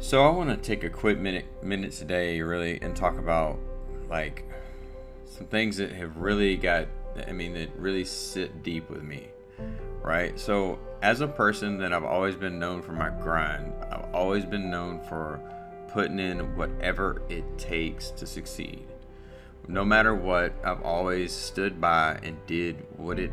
So I want to take a quick minute minute today, really, and talk about like some things that have really got, I mean, that really sit deep with me, right? So as a person that I've always been known for my grind, I've always been known for putting in whatever it takes to succeed. No matter what, I've always stood by and did what it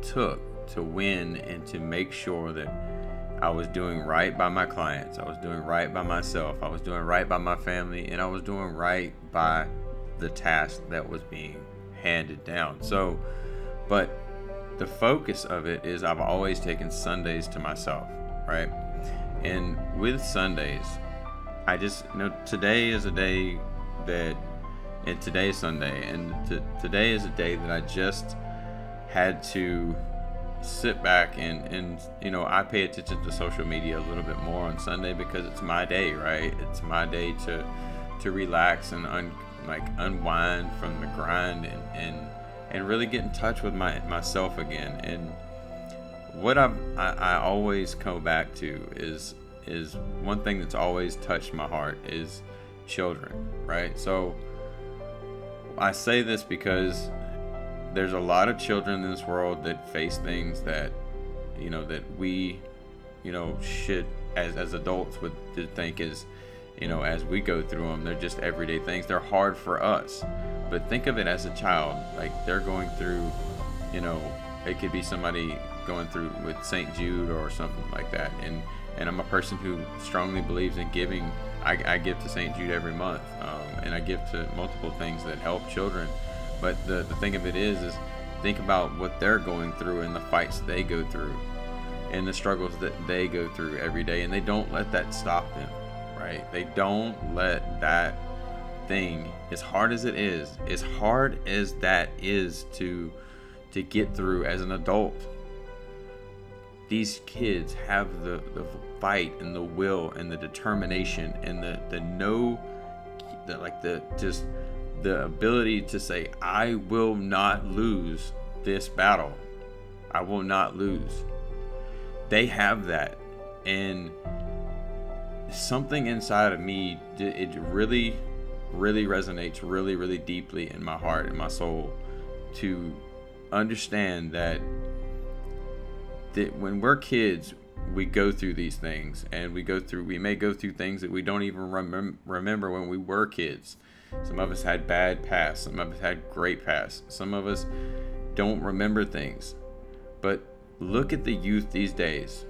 took to win and to make sure that I was doing right by my clients. I was doing right by myself. I was doing right by my family. And I was doing right by the task that was being handed down. So, but the focus of it is I've always taken Sundays to myself, right? And with Sundays, I just you know today is a day that, and today is Sunday, and t- today is a day that I just had to sit back and and you know I pay attention to social media a little bit more on Sunday because it's my day, right? It's my day to to relax and un, like unwind from the grind and and and really get in touch with my myself again. And what I've, I I always come back to is is one thing that's always touched my heart is children, right? So I say this because there's a lot of children in this world that face things that you know that we you know should as as adults would think is you know as we go through them they're just everyday things they're hard for us but think of it as a child like they're going through you know it could be somebody going through with St. Jude or something like that and and I'm a person who strongly believes in giving I, I give to St. Jude every month um, and I give to multiple things that help children but the, the thing of it is, is think about what they're going through and the fights they go through and the struggles that they go through every day. And they don't let that stop them, right? They don't let that thing, as hard as it is, as hard as that is to to get through as an adult. These kids have the, the fight and the will and the determination and the, the no the like the just the ability to say, I will not lose this battle. I will not lose. They have that. And something inside of me, it really, really resonates really, really deeply in my heart and my soul to understand that, that when we're kids, we go through these things and we go through, we may go through things that we don't even remem- remember when we were kids some of us had bad pasts, Some of us had great pasts, Some of us don't remember things. But look at the youth these days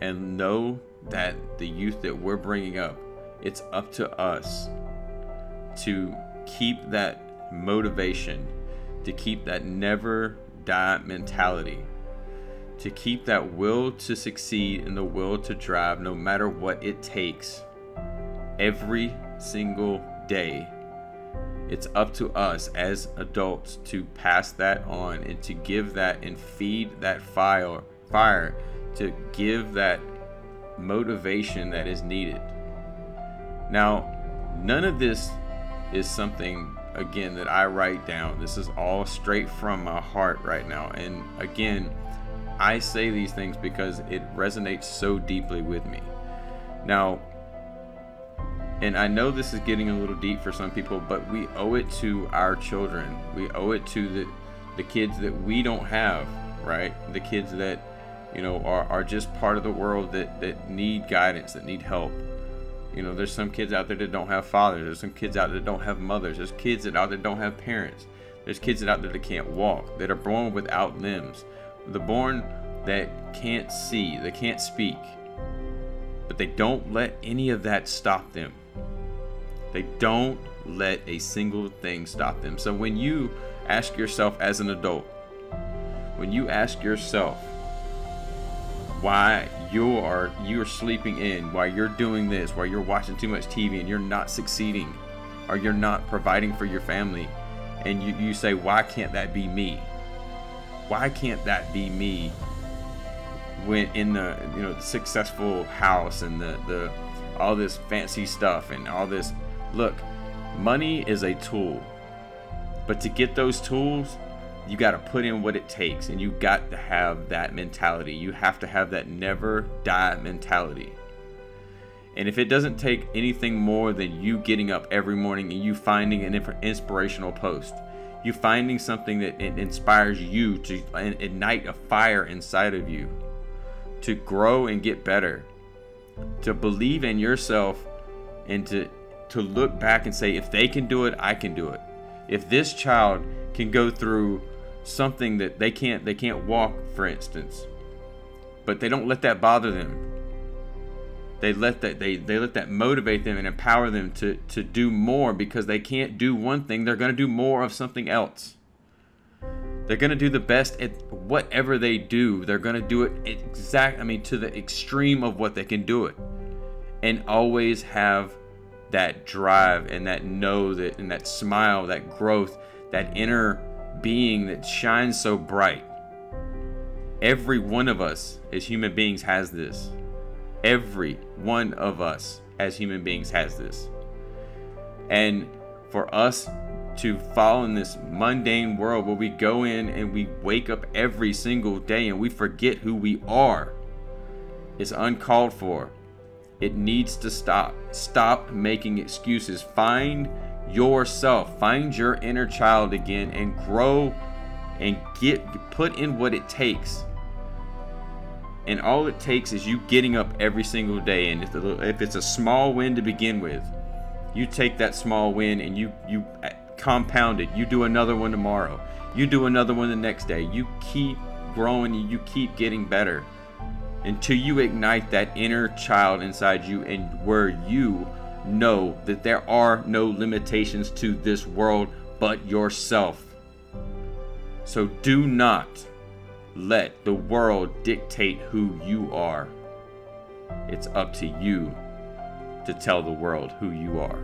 and know that the youth that we're bringing up, it's up to us to keep that motivation, to keep that never die mentality, to keep that will to succeed and the will to drive no matter what it takes every single day it's up to us as adults to pass that on and to give that and feed that fire fire to give that motivation that is needed. Now, none of this is something again that I write down. This is all straight from my heart right now. And again, I say these things because it resonates so deeply with me. Now, and I know this is getting a little deep for some people, but we owe it to our children. We owe it to the the kids that we don't have, right? The kids that you know are, are just part of the world that that need guidance, that need help. You know, there's some kids out there that don't have fathers. There's some kids out there that don't have mothers. There's kids that out there don't have parents. There's kids that out there that can't walk, that are born without limbs. The born that can't see, they can't speak. But they don't let any of that stop them. They don't let a single thing stop them. So when you ask yourself as an adult, when you ask yourself why you are you're sleeping in, why you're doing this, why you're watching too much TV and you're not succeeding, or you're not providing for your family, and you, you say, why can't that be me? Why can't that be me when in the you know the successful house and the the all this fancy stuff and all this Look, money is a tool. But to get those tools, you got to put in what it takes and you got to have that mentality. You have to have that never die mentality. And if it doesn't take anything more than you getting up every morning and you finding an inspirational post, you finding something that inspires you to ignite a fire inside of you, to grow and get better, to believe in yourself, and to to look back and say, if they can do it, I can do it. If this child can go through something that they can't they can't walk, for instance, but they don't let that bother them. They let that they, they let that motivate them and empower them to to do more because they can't do one thing. They're going to do more of something else they're going to do the best at whatever they do. They're going to do it exact i mean to the extreme of what they can do it. And always have that drive and that know that and that smile that growth that inner being that shines so bright. Every one of us as human beings has this. Every one of us as human beings has this. And for us to fall in this mundane world where we go in and we wake up every single day and we forget who we are is uncalled for. It needs to stop. Stop making excuses. Find yourself. Find your inner child again and grow and get put in what it takes and all it takes is you getting up every single day and if it's a small win to begin with you take that small win and you you compound it you do another one tomorrow you do another one the next day you keep growing you keep getting better until you ignite that inner child inside you and where you know that there are no limitations to this world but yourself so do not let the world dictate who you are. It's up to you to tell the world who you are.